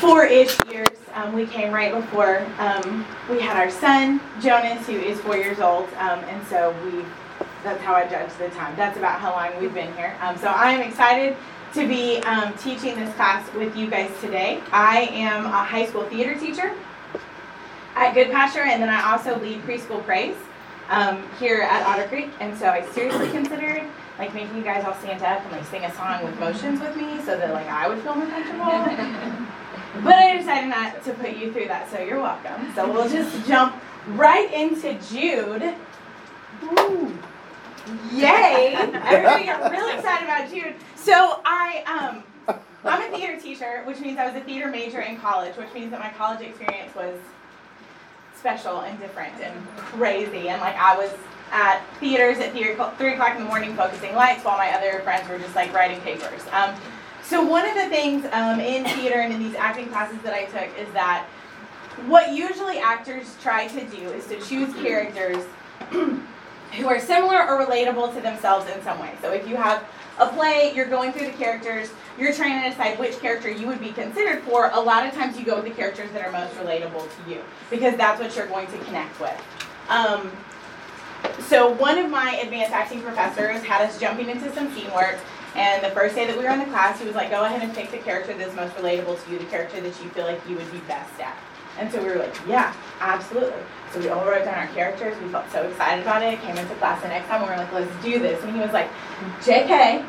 four-ish years. Um, we came right before um, we had our son Jonas, who is four years old, um, and so we. That's how I judge the time. That's about how long we've been here. Um, so I am excited to be um, teaching this class with you guys today. I am a high school theater teacher at Good Goodpasture, and then I also lead preschool praise um, here at Otter Creek. And so I seriously considered like making you guys all stand up and like sing a song with motions with me, so that like I would feel more comfortable. But I decided not to put you through that, so you're welcome. So we'll just jump right into Jude. Ooh. Yay! Everybody got really excited about Jude. So I um I'm a theater teacher, which means I was a theater major in college, which means that my college experience was special and different and crazy. And like I was at theaters at three o'clock in the morning focusing lights while my other friends were just like writing papers. Um, so one of the things um, in theater and in these acting classes that I took is that what usually actors try to do is to choose characters who are similar or relatable to themselves in some way. So if you have a play, you're going through the characters, you're trying to decide which character you would be considered for. A lot of times you go with the characters that are most relatable to you because that's what you're going to connect with. Um, so one of my advanced acting professors had us jumping into some scene work and the first day that we were in the class, he was like, go ahead and pick the character that's most relatable to you, the character that you feel like you would be best at. And so we were like, yeah, absolutely. So we all wrote down our characters. We felt so excited about it. Came into class the next time we were like, let's do this. And he was like, JK,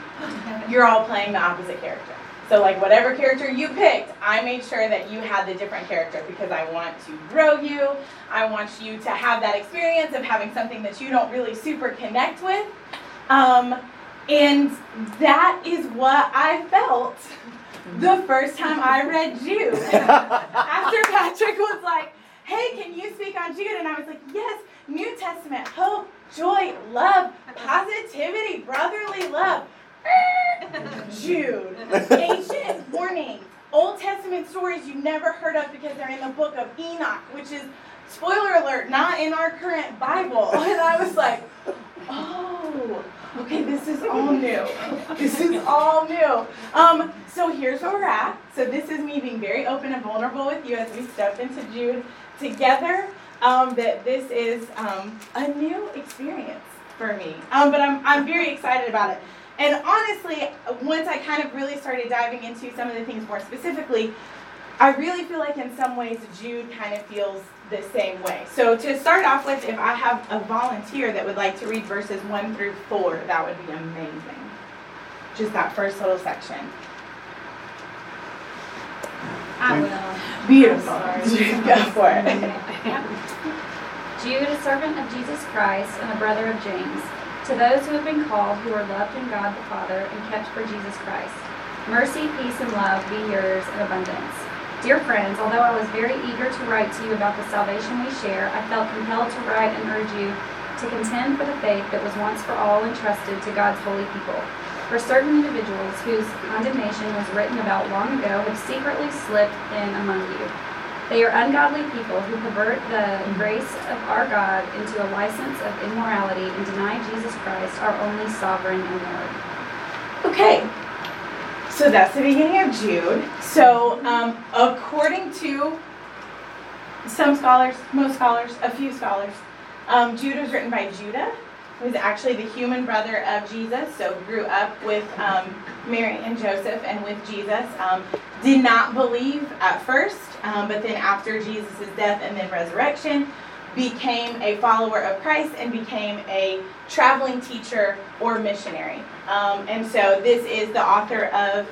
you're all playing the opposite character. So like whatever character you picked, I made sure that you had the different character because I want to grow you. I want you to have that experience of having something that you don't really super connect with. Um, and that is what I felt the first time I read Jude. After Patrick was like, hey, can you speak on Jude? And I was like, yes, New Testament, hope, joy, love, positivity, brotherly love. Jude. Ancient warning. Old Testament stories you never heard of because they're in the book of Enoch, which is, spoiler alert, not in our current Bible. And I was like, oh, okay, this is all new. This is all new. Um, so here's where we're at. So this is me being very open and vulnerable with you as we step into Jude together. Um, that this is um, a new experience for me. Um, but I'm, I'm very excited about it. And honestly, once I kind of really started diving into some of the things more specifically, I really feel like in some ways Jude kind of feels the same way. So to start off with, if I have a volunteer that would like to read verses 1 through 4, that would be amazing. Just that first little section. I will. Beautiful. Jude, go for it. Jude, a servant of Jesus Christ and a brother of James, to those who have been called, who are loved in God the Father and kept for Jesus Christ. Mercy, peace, and love be yours in abundance. Dear friends, although I was very eager to write to you about the salvation we share, I felt compelled to write and urge you to contend for the faith that was once for all entrusted to God's holy people. For certain individuals whose condemnation was written about long ago have secretly slipped in among you. They are ungodly people who pervert the grace of our God into a license of immorality and deny Jesus Christ, our only sovereign and Lord. Okay, so that's the beginning of Jude. So, um, according to some scholars, most scholars, a few scholars, um, Jude was written by Judah, who is actually the human brother of Jesus. So, grew up with um, Mary and Joseph and with Jesus. Um, did not believe at first, um, but then after Jesus' death and then resurrection, became a follower of Christ and became a traveling teacher or missionary. Um, and so this is the author of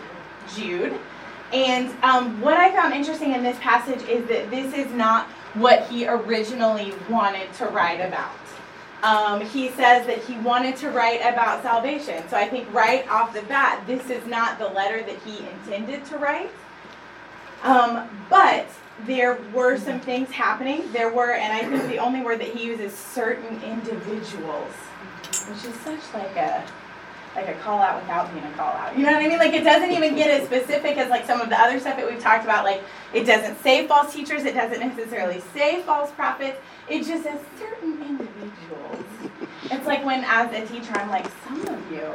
Jude. And um, what I found interesting in this passage is that this is not what he originally wanted to write about. Um, he says that he wanted to write about salvation. So I think right off the bat, this is not the letter that he intended to write. Um, but there were some things happening. There were, and I think the only word that he uses, certain individuals, which is such like a like a call out without being a call out. You know what I mean? Like it doesn't even get as specific as like some of the other stuff that we've talked about. Like it doesn't say false teachers. It doesn't necessarily say false prophets. It just says certain individuals. It's like when as a teacher I'm like, some of you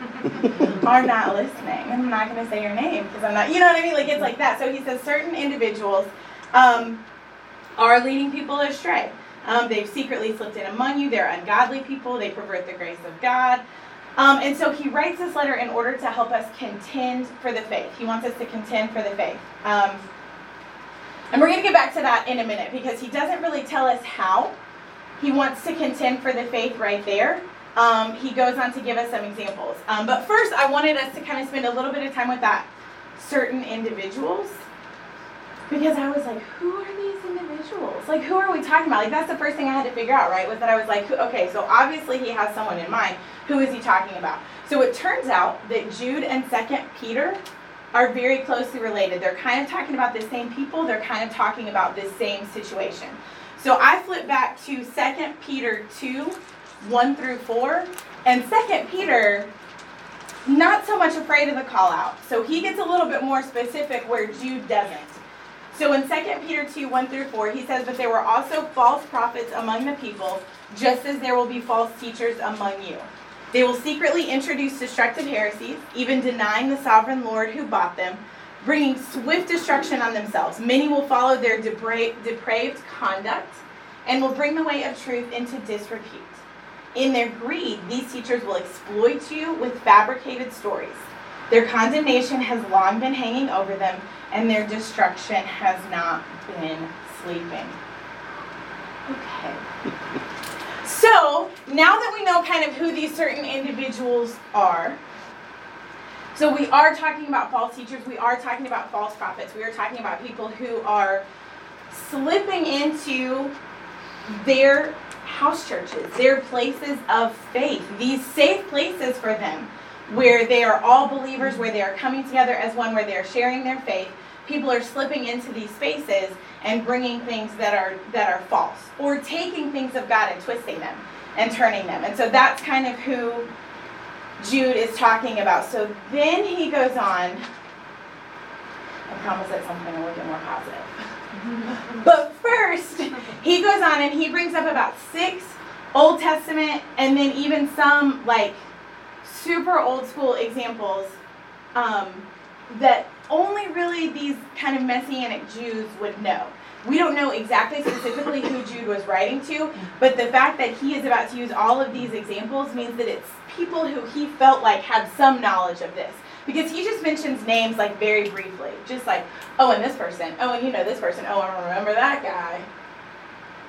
are not listening. I'm not going to say your name because I'm not, you know what I mean? Like it's like that. So he says certain individuals um, are leading people astray. Um, they've secretly slipped in among you. They're ungodly people. They pervert the grace of God. Um, and so he writes this letter in order to help us contend for the faith. He wants us to contend for the faith. Um, and we're going to get back to that in a minute because he doesn't really tell us how. He wants to contend for the faith right there. Um, he goes on to give us some examples. Um, but first, I wanted us to kind of spend a little bit of time with that certain individuals because I was like, who are these individuals? Like, who are we talking about? Like, that's the first thing I had to figure out, right? Was that I was like, okay, so obviously he has someone in mind. Who is he talking about? So it turns out that Jude and Second Peter are very closely related. They're kind of talking about the same people. They're kind of talking about the same situation. So I flip back to Second Peter 2 1 through 4. And Second Peter, not so much afraid of the call out. So he gets a little bit more specific where Jude doesn't. So in 2 Peter 2 1 through 4, he says, But there were also false prophets among the people, just as there will be false teachers among you. They will secretly introduce destructive heresies, even denying the sovereign Lord who bought them, bringing swift destruction on themselves. Many will follow their depra- depraved conduct and will bring the way of truth into disrepute. In their greed, these teachers will exploit you with fabricated stories. Their condemnation has long been hanging over them, and their destruction has not been sleeping. Okay. So, now that we know kind of who these certain individuals are, so we are talking about false teachers, we are talking about false prophets, we are talking about people who are slipping into their house churches, their places of faith, these safe places for them where they are all believers, where they are coming together as one, where they are sharing their faith. People are slipping into these spaces and bringing things that are that are false, or taking things of God and twisting them and turning them. And so that's kind of who Jude is talking about. So then he goes on. I promise at some point I will get more positive. but first, he goes on and he brings up about six Old Testament and then even some like super old school examples um, that only really these kind of messianic Jews would know. We don't know exactly specifically who Jude was writing to, but the fact that he is about to use all of these examples means that it's people who he felt like had some knowledge of this. Because he just mentions names like very briefly, just like, oh, and this person, oh, and you know this person, oh, I remember that guy.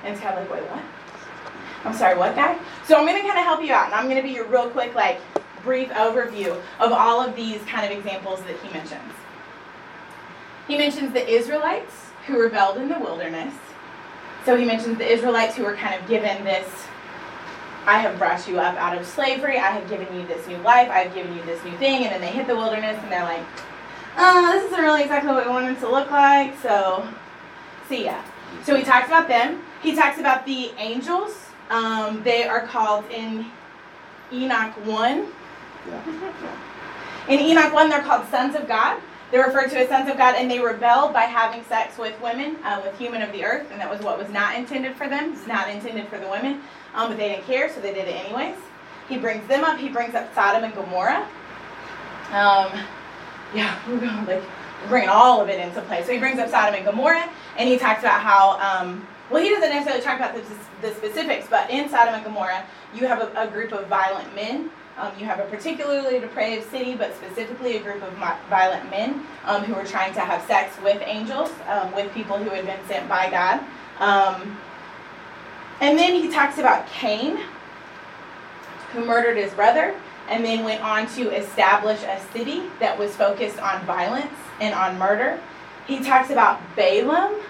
And it's kind of like, wait, what? I'm sorry, what guy? So I'm going to kind of help you out, and I'm going to be your real quick, like, brief overview of all of these kind of examples that he mentions. He mentions the Israelites who rebelled in the wilderness. So he mentions the Israelites who were kind of given this I have brought you up out of slavery. I have given you this new life. I have given you this new thing. And then they hit the wilderness and they're like, oh, this isn't really exactly what we wanted to look like. So, see ya. So he talks about them. He talks about the angels. Um, they are called in Enoch 1. In Enoch 1, they're called sons of God. They're referred to as sons of God, and they rebelled by having sex with women, uh, with human of the earth, and that was what was not intended for them. It's not intended for the women, um, but they didn't care, so they did it anyways. He brings them up. He brings up Sodom and Gomorrah. Um, yeah, we're going like bringing all of it into play. So he brings up Sodom and Gomorrah, and he talks about how. Um, well, he doesn't necessarily talk about the, the specifics, but in Sodom and Gomorrah, you have a, a group of violent men um, you have a particularly depraved city, but specifically a group of violent men um, who were trying to have sex with angels, um, with people who had been sent by God. And then he talks about Cain, who murdered his brother, and then went on to establish a city that was focused on violence and on murder. He talks about Balaam.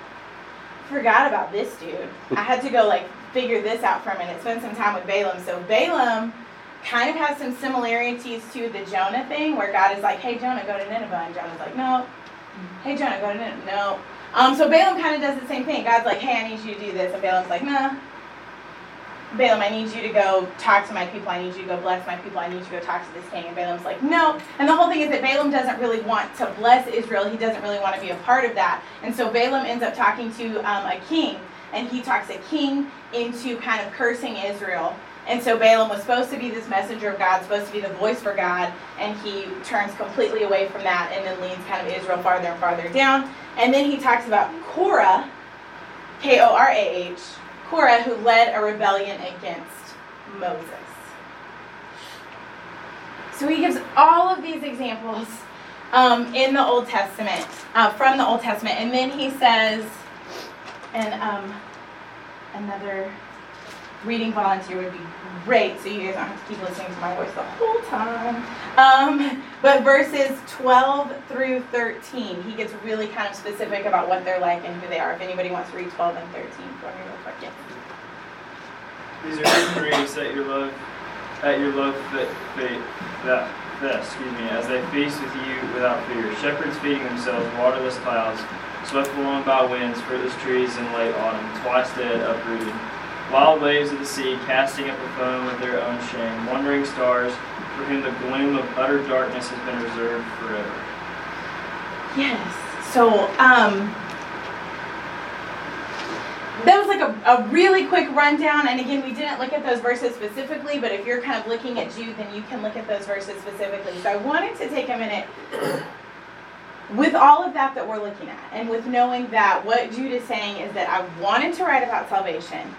Forgot about this dude. I had to go like figure this out for a minute. Spend some time with Balaam. So Balaam kind of has some similarities to the Jonah thing, where God is like, "Hey Jonah, go to Nineveh," and Jonah's like, "No." Hey Jonah, go to Nineveh. No. Um, so Balaam kind of does the same thing. God's like, "Hey, I need you to do this," and Balaam's like, "Nah." Balaam, I need you to go talk to my people. I need you to go bless my people. I need you to go talk to this king. And Balaam's like, no. And the whole thing is that Balaam doesn't really want to bless Israel. He doesn't really want to be a part of that. And so Balaam ends up talking to um, a king, and he talks a king into kind of cursing Israel And so Balaam was supposed to be this messenger of God, supposed to be the voice for God, and he turns completely away from that and then leads kind of Israel farther and farther down. And then he talks about Korah, K O R A H, Korah, who led a rebellion against Moses. So he gives all of these examples um, in the Old Testament, uh, from the Old Testament, and then he says, and um, another reading volunteer would be great, so you guys don't have to keep listening to my voice the whole time. Um, but verses 12 through 13, he gets really kind of specific about what they're like and who they are. If anybody wants to read 12 and 13 for me real quick, yes. These are graves at your love, at your love that faith, that, that, excuse me, as they feast with you without fear. Shepherds feeding themselves, waterless clouds, swept along by winds, fruitless trees in late autumn, twice dead, uprooted. Wild waves of the sea casting up a foam with their own shame, wandering stars for whom the gloom of utter darkness has been reserved forever. Yes. So, um, that was like a, a really quick rundown. And again, we didn't look at those verses specifically, but if you're kind of looking at Jude, then you can look at those verses specifically. So I wanted to take a minute with all of that that we're looking at, and with knowing that what Jude is saying is that I wanted to write about salvation,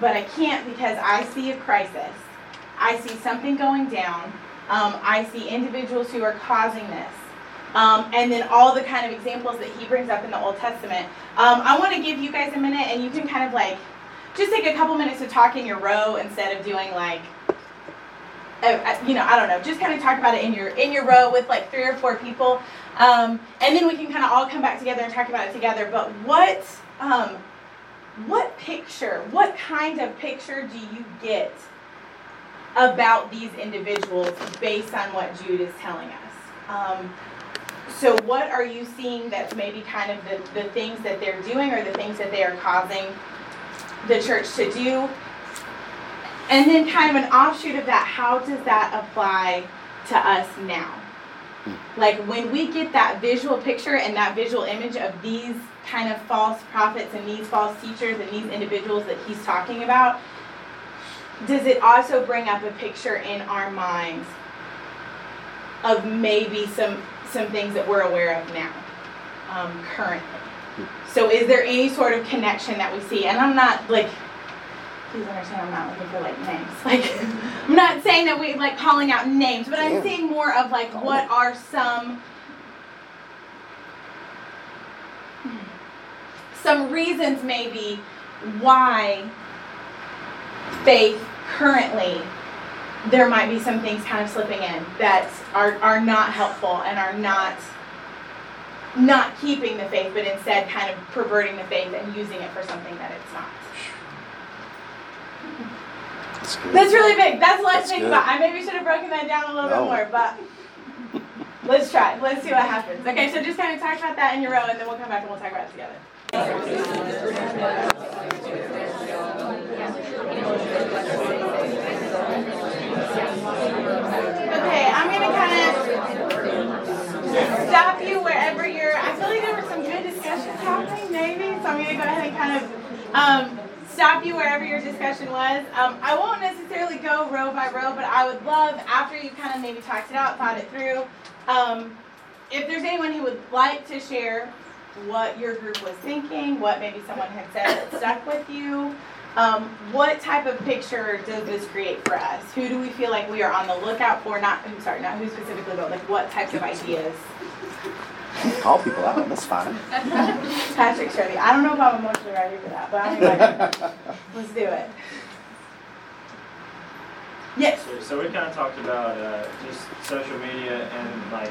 but I can't because I see a crisis. I see something going down. Um, I see individuals who are causing this. Um, and then all the kind of examples that he brings up in the Old Testament. Um, I want to give you guys a minute, and you can kind of like just take a couple minutes to talk in your row instead of doing like, uh, uh, you know, I don't know, just kind of talk about it in your in your row with like three or four people, um, and then we can kind of all come back together and talk about it together. But what um, what picture, what kind of picture do you get about these individuals based on what Jude is telling us? Um, so, what are you seeing that's maybe kind of the, the things that they're doing or the things that they are causing the church to do? And then, kind of an offshoot of that, how does that apply to us now? Like when we get that visual picture and that visual image of these kind of false prophets and these false teachers and these individuals that he's talking about, does it also bring up a picture in our minds of maybe some some things that we're aware of now, um, currently? So, is there any sort of connection that we see? And I'm not like, please understand, I'm not looking for like names. Like, I'm not saying that we like calling out names, but I'm saying more of like what are some some reasons maybe why faith currently there might be some things kind of slipping in that are, are not helpful and are not not keeping the faith but instead kind of perverting the faith and using it for something that it's not. That's that's really big. That's a lot That's to think good. about. I maybe should have broken that down a little No. bit more but let's try. Let's see what happens. Okay so just kind of talk about that in your row and then we'll come back and we'll talk about it together Okay, I'm gonna kind of stop you wherever you're. I feel like there were some good discussions happening, I'm gonna go ahead and kind of um, stop you wherever your discussion was. Um, I won't necessarily go row by row, but I would love after you kind of maybe talked it out, thought it through. Um, if there's anyone who would like to share what your group was thinking, what maybe someone had said that stuck with you. Um, what type of picture does this create for us? Who do we feel like we are on the lookout for? Not, I'm sorry, not who specifically, but like what types of ideas? Call people out. That's fine. Patrick ready. I don't know if I'm emotionally ready for that, but I'm ready. Let's do it. Yes. So, so we kind of talked about uh, just social media and like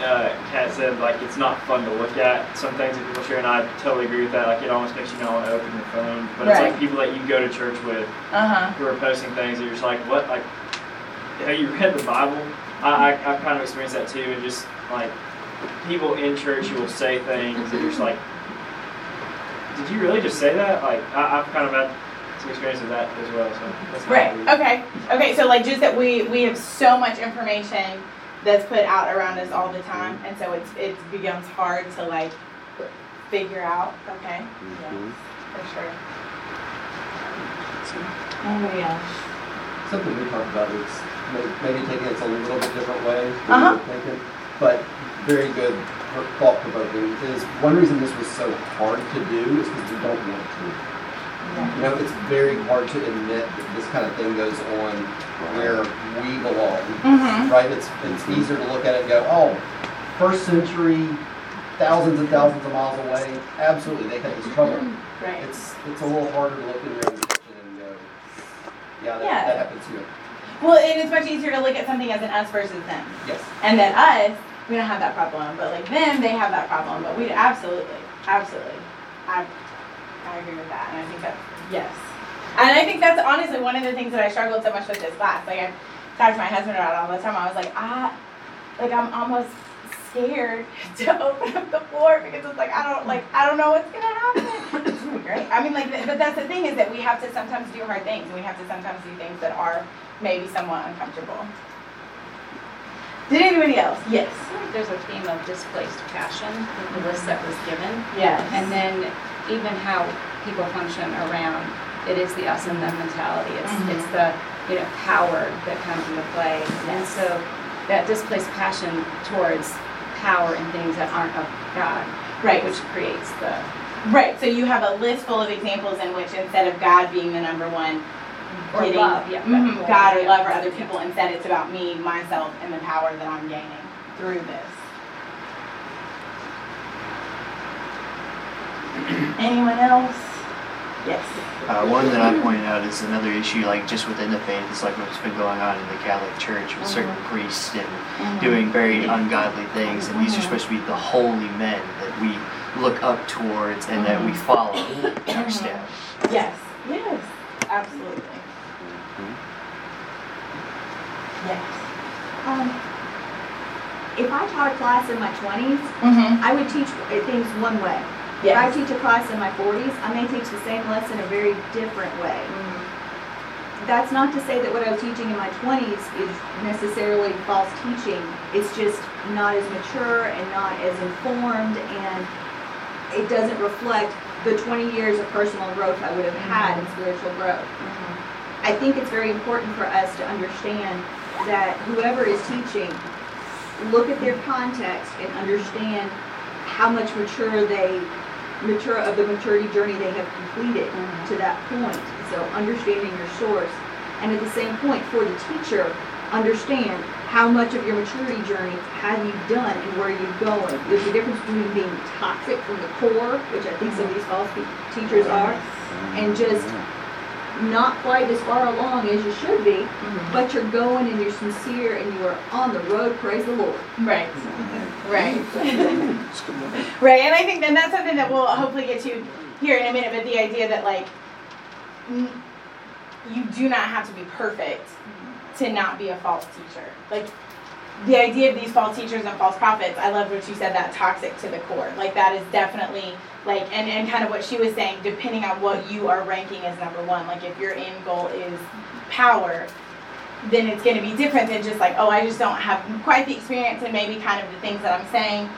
uh, Kat said, like it's not fun to look at some things that people share, and I totally agree with that. Like it almost makes you not want to open your phone. But it's like people that you go to church with Uh huh. who are posting things, and you're just like, what? Like, have you read the Bible? I, I I've kind of experienced that too, and just like people in church who will say things, and you're just like, did you really just say that? Like I, I've kind of had some experience with that as well. So that's Right. Okay. Okay. So like just that we we have so much information that's put out around us all the time, and so it's it becomes hard to like figure out. Okay. Mhm. For sure. Anybody else? Something we talked about is maybe taking it a little bit different way Uh-huh. thinking, but very good thought provoking is one reason this was so hard to do is because we don't want to. You know, it's very hard to admit that this kind of thing goes on where we belong, Mm-hmm. right? It's, it's easier to look at it and go, oh, first century, thousands and thousands of miles away, absolutely, they had this trouble. Right. It's, it's a little harder to look in your own kitchen and go, yeah, that, Yeah. that happens here. Well, and it's much easier to look at something as an us versus them. Yes. And then us, we don't have that problem, but like them, they have that problem. But we absolutely, absolutely, I, I agree with that, and I think that yes, and I think that's honestly one of the things that I struggled so much with this class. Like I talked to my husband about all the time. I was like, I, like I'm almost scared to open up the floor because it's like I don't like I don't know what's gonna happen. Great. I mean, like, but that's the thing is that we have to sometimes do hard things, and we have to sometimes do things that are maybe somewhat uncomfortable. Did anybody else? Yes. There's a theme of displaced passion in the list that was given. Yes. And then even how people function around, it is the us and them mentality. It's, Mhm. it's the, you know, power that comes into play. And so that displaced passion towards power and things that aren't of God, Right. which creates the, Right. So you have a list full of examples in which instead of God being the number one, or getting- love, yeah. but Mhm, more, God or yeah, love or other yeah. people, instead it's about me, myself, and the power that I'm gaining through this. Anyone else? Yes. Uh, one that I pointed out is another issue, like just within the faith, is like what's been going on in the Catholic Church with certain priests and doing very ungodly things, and these are supposed to be the holy men that we look up towards and that we follow in our step. Yes. Yes. Absolutely. Yes. Um, if I taught a class in my 20s, Mm-hmm. I would teach things one way. If I teach a class in my 40s, I may teach the same lesson a very different way. That's not to say that what I was teaching in my 20s is necessarily false teaching. It's just not as mature and not as informed, and it doesn't reflect the 20 years of personal growth I would have had in spiritual growth. I think it's very important for us to understand that whoever is teaching, look at their context and understand how much mature they, mature of the maturity journey they have completed mm-hmm. to that point. So understanding your source. And at the same point, for the teacher, understand how much of your maturity journey have you done and where you're going. There's a difference between being toxic from the core, which I think some of these false teachers are, and just mm-hmm. Not quite as far along as you should be, mm-hmm. but you're going and you're sincere and you are on the road, praise the Lord. Right. Mm-hmm. Right. right. And I think then that's something that we'll hopefully get to here in a minute, but the idea that like you do not have to be perfect to not be a false teacher. Like the idea of these false teachers and false prophets, I love what you said that toxic to the core. Like that is definitely like and, and kind of what she was saying, depending on what you are ranking as number one. Like if your end goal is power, then it's going to be different than just like, oh, I just don't have quite the experience and maybe kind of the things that I'm saying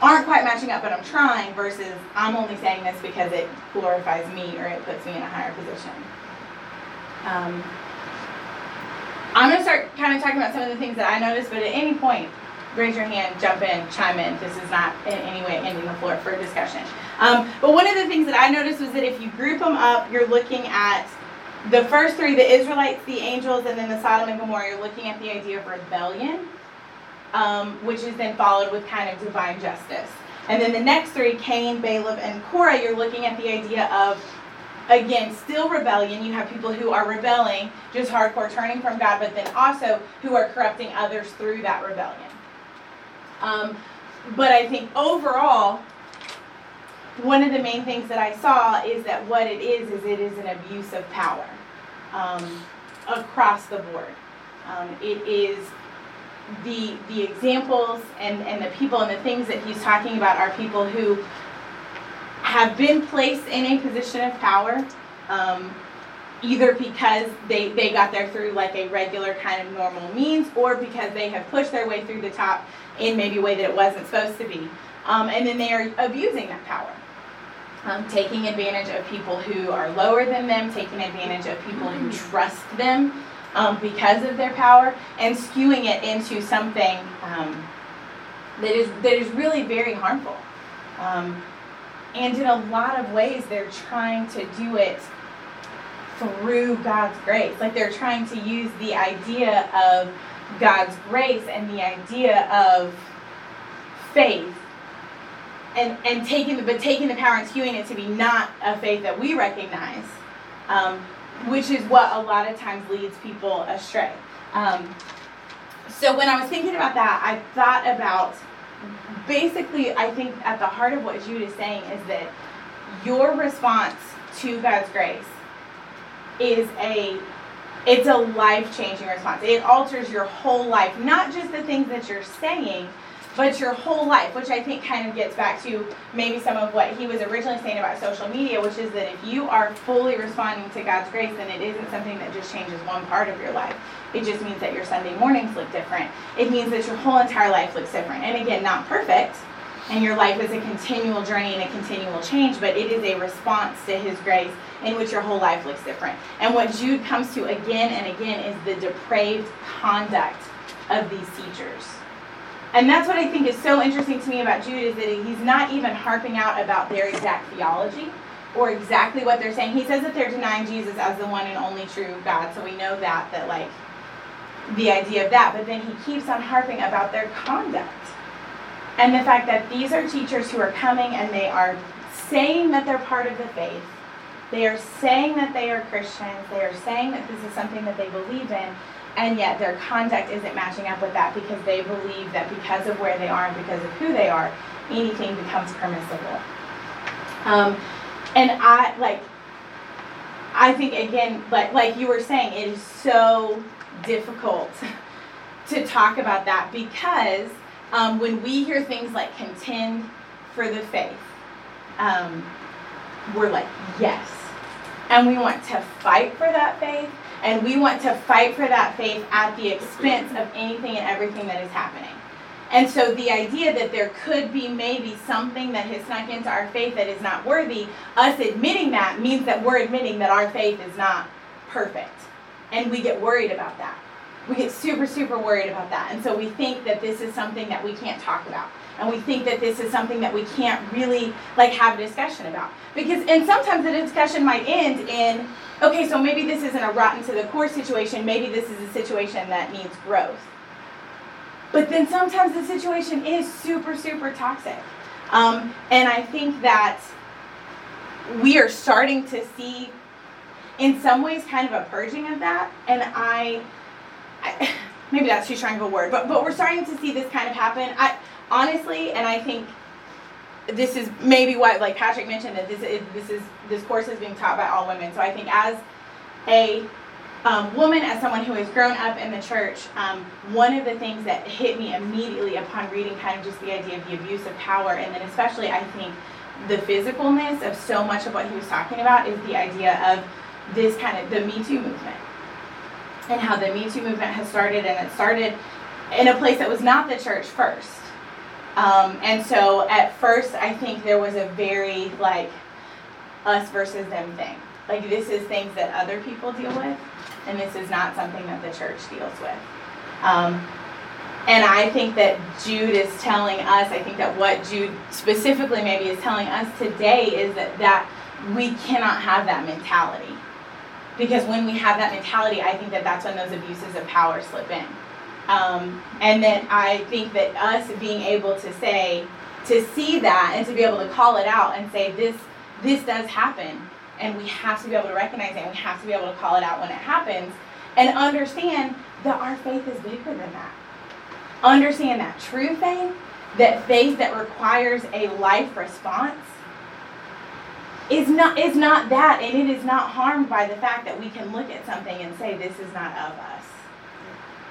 aren't quite matching up, but I'm trying versus I'm only saying this because it glorifies me or it puts me in a higher position. Um, I'm going to start kind of talking about some of the things that I noticed, but at any point, raise your hand, jump in, chime in. This is not in any way ending the floor for discussion. Um, but one of the things that I noticed was that if you group them up, you're looking at the first three, the Israelites, the angels, and then the Sodom and Gomorrah, you're looking at the idea of rebellion, um, which is then followed with kind of divine justice. And then the next three, Cain, Balaam, and Korah, you're looking at the idea of, again, still rebellion. You have people who are rebelling, just hardcore turning from God, but then also who are corrupting others through that rebellion. Um, but I think overall, one of the main things that I saw is that what it is is it is an abuse of power um, across the board. Um, it is the the examples and, and the people and the things that he's talking about are people who have been placed in a position of power, um, either because they, they got there through like a regular kind of normal means, or because they have pushed their way through the top in maybe a way that it wasn't supposed to be. Um, and then they are abusing that power. um, taking advantage of people who are lower than them, taking advantage of people who trust them um, because of their power, and skewing it into something um, that is that is really very harmful. And in a lot of ways, they're trying to do it through God's grace. Like they're trying to use the idea of God's grace and the idea of faith and, and taking the but taking the power and skewing it to be not a faith that we recognize, um, which is what a lot of times leads people astray. Um, so when I was thinking about that, I thought about basically I think at the heart of what Jude is saying is that your response to God's grace is a it's a life-changing response. It alters your whole life, not just the things that you're saying, but your whole life, which I think kind of gets back to maybe some of what he was originally saying about social media, which is that if you are fully responding to God's grace, then it isn't something that just changes one part of your life. It just means that your Sunday mornings look different. It means that your whole entire life looks different. And again, not perfect, and your life is a continual journey and a continual change, but it is a response to His grace in which your whole life looks different. And what Jude comes to again and again is the depraved conduct of these teachers. And that's what I think is so interesting to me about Jude is that he's not even harping out about their exact theology or exactly what they're saying. He says that they're denying Jesus as the one and only true God, so we know that that like the idea of that, but then he keeps on harping about their conduct. And the fact that these are teachers who are coming and they are saying that they're part of the faith. They are saying that they are Christians. They are saying that this is something that they believe in. And yet their conduct isn't matching up with that because they believe that because of where they are and because of who they are, anything becomes permissible. Um, and I like I think again, like like you were saying, it is so difficult to talk about that because um, when we hear things like contend for the faith, um, we're like, yes. And we want to fight for that faith, and we want to fight for that faith at the expense of anything and everything that is happening. And so the idea that there could be maybe something that has snuck into our faith that is not worthy, us admitting that means that we're admitting that our faith is not perfect. And we get worried about that. We get super, super worried about that. And so we think that this is something that we can't talk about. And we think that this is something that we can't really like have a discussion about. Because and sometimes the discussion might end in, okay, so maybe this isn't a rotten to the core situation, maybe this is a situation that needs growth. But then sometimes the situation is super, super toxic. Um, and I think that we are starting to see, in some ways, kind of a purging of that. And I, I maybe that's too strong of a word, but but we're starting to see this kind of happen. I honestly, and I think this is maybe why, like Patrick mentioned, that this is this is this course is being taught by all women. So I think as a um, woman, as someone who has grown up in the church, um, one of the things that hit me immediately upon reading kind of just the idea of the abuse of power, and then especially I think the physicalness of so much of what he was talking about is the idea of this kind of the Me Too movement and how the Me Too movement has started, and it started in a place that was not the church first. Um, and so at first, I think there was a very like us versus them thing. Like this is things that other people deal with, and this is not something that the church deals with. Um, and I think that Jude is telling us, I think that what Jude specifically maybe is telling us today is that, that we cannot have that mentality. Because when we have that mentality, I think that that's when those abuses of power slip in. Um, and then I think that us being able to say, to see that and to be able to call it out and say, this, this does happen. And we have to be able to recognize it and we have to be able to call it out when it happens and understand that our faith is bigger than that. Understand that true faith, that faith that requires a life response, is not is not that and it is not harmed by the fact that we can look at something and say this is not of us.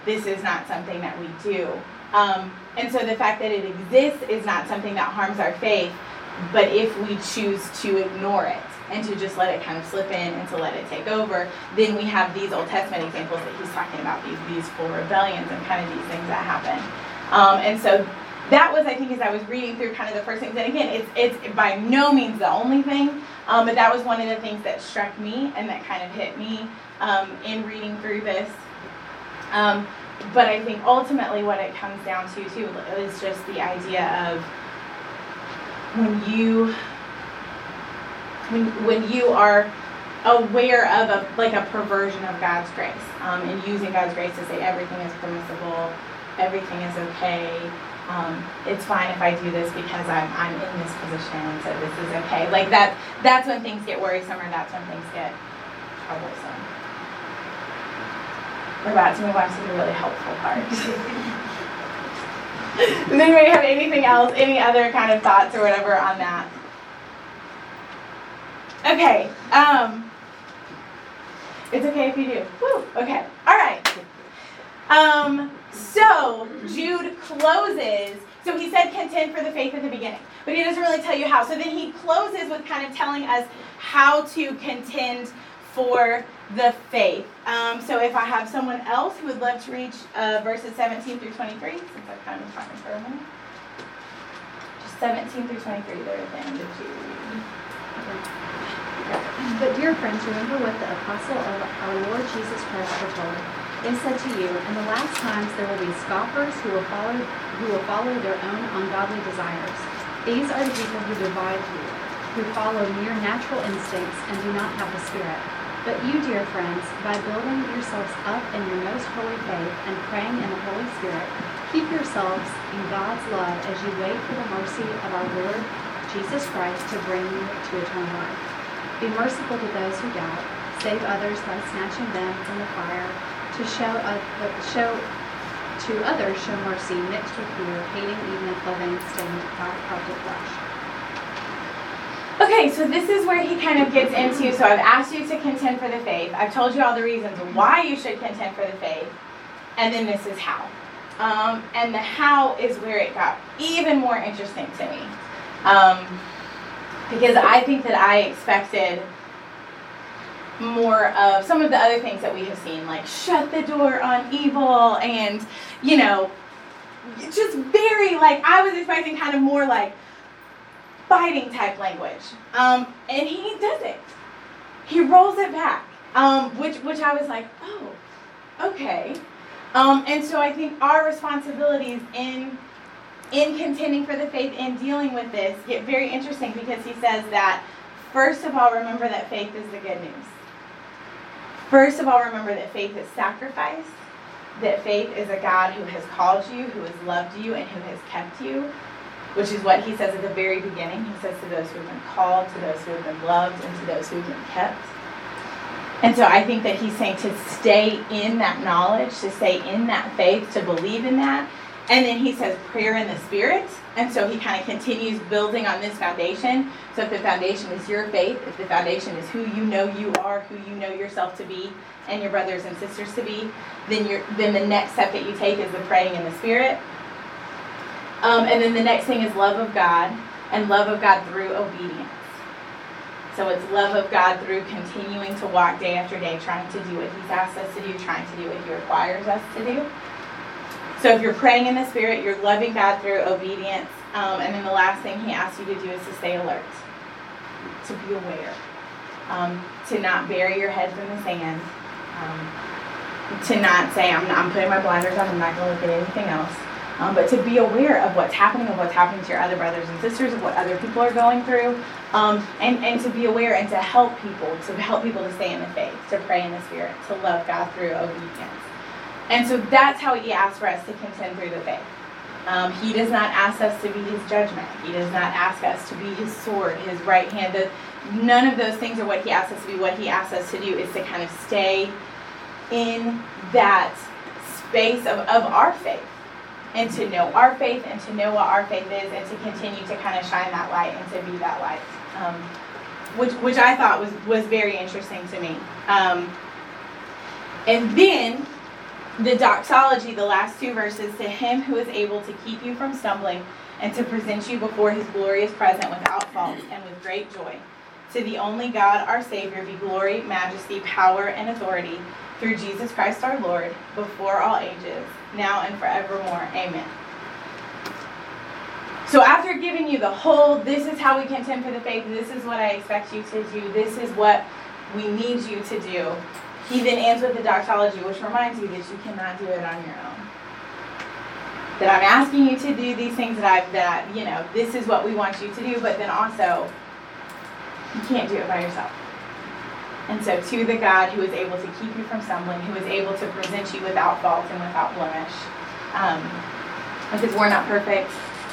This is not something that we do. Um, and so the fact that it exists is not something that harms our faith but if we choose to ignore it and to just let it kind of slip in and to let it take over then we have these old testament examples that he's talking about these these full rebellions and kind of these things that happen. Um, and so that was, I think, as I was reading through kind of the first things, and again, it's, it's by no means the only thing, um, but that was one of the things that struck me and that kind of hit me um, in reading through this. Um, but I think ultimately what it comes down to, too, is just the idea of when you when, when you are aware of a like a perversion of God's grace um, and using God's grace to say everything is permissible, everything is okay. Um, it's fine if I do this because I'm, I'm in this position so this is okay. Like that that's when things get worrisome or that's when things get troublesome. We're about to move on to the really helpful part. Does anybody have anything else, any other kind of thoughts or whatever on that? Okay. Um, it's okay if you do. Woo. Okay. All right. Um, so Jude closes. So he said contend for the faith at the beginning, but he doesn't really tell you how. So then he closes with kind of telling us how to contend for the faith. Um, so if I have someone else who would love to reach uh, verses 17 through 23, since I've kind of been talking for a minute. Just 17 through 23 there at the end of Jude. But dear friends, remember what the apostle of our Lord Jesus Christ foretold. They said to you, in the last times there will be scoffers who will follow who will follow their own ungodly desires. These are the people who divide you, who follow mere natural instincts and do not have the Spirit. But you, dear friends, by building yourselves up in your most holy faith and praying in the Holy Spirit, keep yourselves in God's love as you wait for the mercy of our Lord Jesus Christ to bring you to eternal life. Be merciful to those who doubt. Save others by snatching them from the fire. To show, uh, show to others, show mercy mixed with fear, hating even if loving stained of the flesh. Okay, so this is where he kind of gets into. So I've asked you to contend for the faith. I've told you all the reasons why you should contend for the faith, and then this is how. Um, and the how is where it got even more interesting to me. Um, because I think that I expected more of some of the other things that we have seen, like shut the door on evil and, you know, just very like, I was expecting kind of more like fighting type language. Um, and he doesn't. He rolls it back, um, which, which I was like, oh, okay. Um, and so I think our responsibilities in in contending for the faith and dealing with this get very interesting because he says that first of all remember that faith is the good news first of all remember that faith is sacrifice that faith is a god who has called you who has loved you and who has kept you which is what he says at the very beginning. He says to those who have been called to those who have been loved and to those who have been kept. And so I think that he's saying to stay in that knowledge, to stay in that faith, to believe in that, and then he says prayer in the spirit. And so he kind of continues building on this foundation. So if the foundation is your faith, if the foundation is who you know you are, who you know yourself to be, and your brothers and sisters to be, then you're then the next step that you take is the praying in the spirit. Um, and then the next thing is love of God, and love of God through obedience. So it's love of God through continuing to walk day after day, trying to do what He's asked us to do, trying to do what He requires us to do. So if you're praying in the Spirit, you're loving God through obedience. Um, and then the last thing he asks you to do is to stay alert, to be aware, um, to not bury your heads in the sand, um, to not say, I'm, I'm putting my blinders on, I'm not going to look at anything else. Um, but to be aware of what's happening, of what's happening to your other brothers and sisters, of what other people are going through, um, and, and to be aware and to help people, to help people to stay in the faith, to pray in the Spirit, to love God through obedience. And so that's how he asks for us to contend through the faith. Um, he does not ask us to be his judgment. He does not ask us to be his sword, his right hand. The, none of those things are what he asks us to be. What he asks us to do is to kind of stay in that space of, of our faith and to know our faith and to know what our faith is and to continue to kind of shine that light and to be that light. Um, which, which I thought was, was very interesting to me. Um, and then the doxology, the last two verses, to him who is able to keep you from stumbling and to present you before his glorious presence without fault and with great joy. To the only God, our Savior, be glory, majesty, power, and authority through Jesus Christ our Lord, before all ages, now and forevermore. Amen. So after giving you the whole, this is how we contend for the faith, this is what I expect you to do, this is what we need you to do, he then ends with the doxology, which reminds you that you cannot do it on your own. That I'm asking you to do these things that I've, that, you know, this is what we want you to do, but then also, you can't do it by yourself. And so to the God who is able to keep you from stumbling, who is able to present you without fault and without blemish, um, because we're not perfect,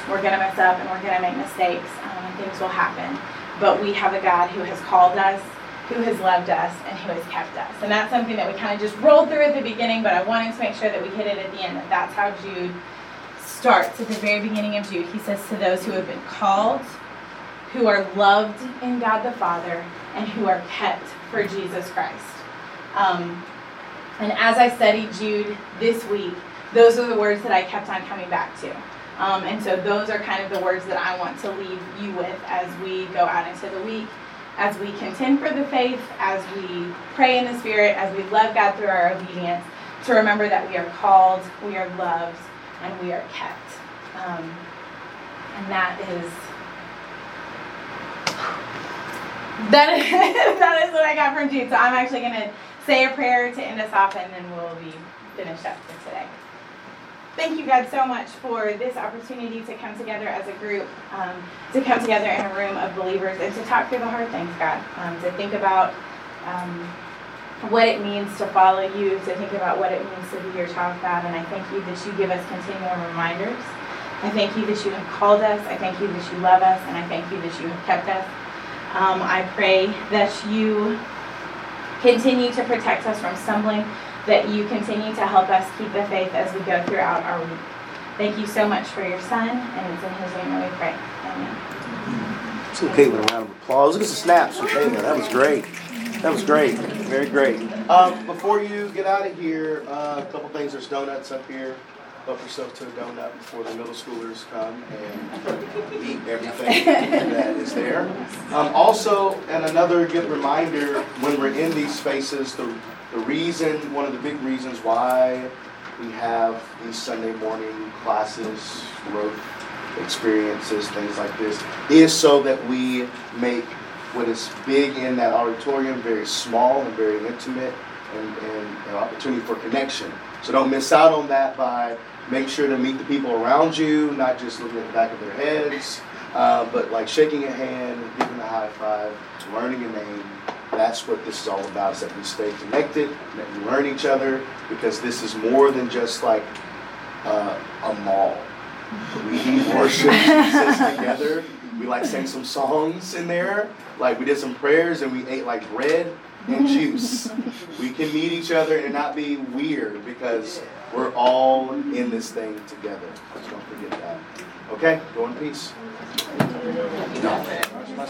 we're gonna mess up and we're gonna make mistakes, um, things will happen. But we have a God who has called us, who has loved us, and who has kept us. And that's something that we kind of just rolled through at the beginning, but I wanted to make sure that we hit it at the end, that that's how Jude starts at the very beginning of Jude. He says, To those who have been called, who are loved in God the Father, and who are kept for Jesus Christ. Um, and as I studied Jude this week, those are the words that I kept on coming back to. Um, and so those are kind of the words that I want to leave you with as we go out into the week, as we contend for the faith, as we pray in the Spirit, as we love God through our obedience, to remember that we are called, we are loved, and we are kept. Um, and that is that is that is what I got from Jude. So I'm actually going to say a prayer to end us off, and then we'll be finished up for today. Thank you, God, so much for this opportunity to come together as a group, um, to come together in a room of believers, and to talk through the hard things, God, um, to think about um, what it means to follow you, to think about what it means to be your child, God. And I thank you that you give us continual reminders. I thank you that you have called us. I thank you that you love us, and I thank you that you have kept us. Um, I pray that you continue to protect us from stumbling, that you continue to help us keep the faith as we go throughout our week. Thank you so much for your son, and it's in his name that we pray. Amen. It's okay with a round of applause. Look at the snaps Caitlin. That was great. That was great. Very great. Um, before you get out of here, uh, a couple things. There's donuts up here. Help yourself to a donut before the middle schoolers come and eat everything that is there. Um, also, and another good reminder when we're in these spaces, the, the reason, one of the big reasons why we have these Sunday morning classes, growth experiences, things like this, is so that we make what is big in that auditorium very small and very intimate and, and an opportunity for connection. So don't miss out on that by make sure to meet the people around you, not just looking at the back of their heads, uh, but like shaking a hand, giving a high five, learning a name. That's what this is all about, is that we stay connected, that we learn each other, because this is more than just like uh, a mall. We worship Jesus together. We like sang some songs in there. Like we did some prayers and we ate like bread and juice. We can meet each other and not be weird because we're all in this thing together. Don't forget that. Okay, go in peace.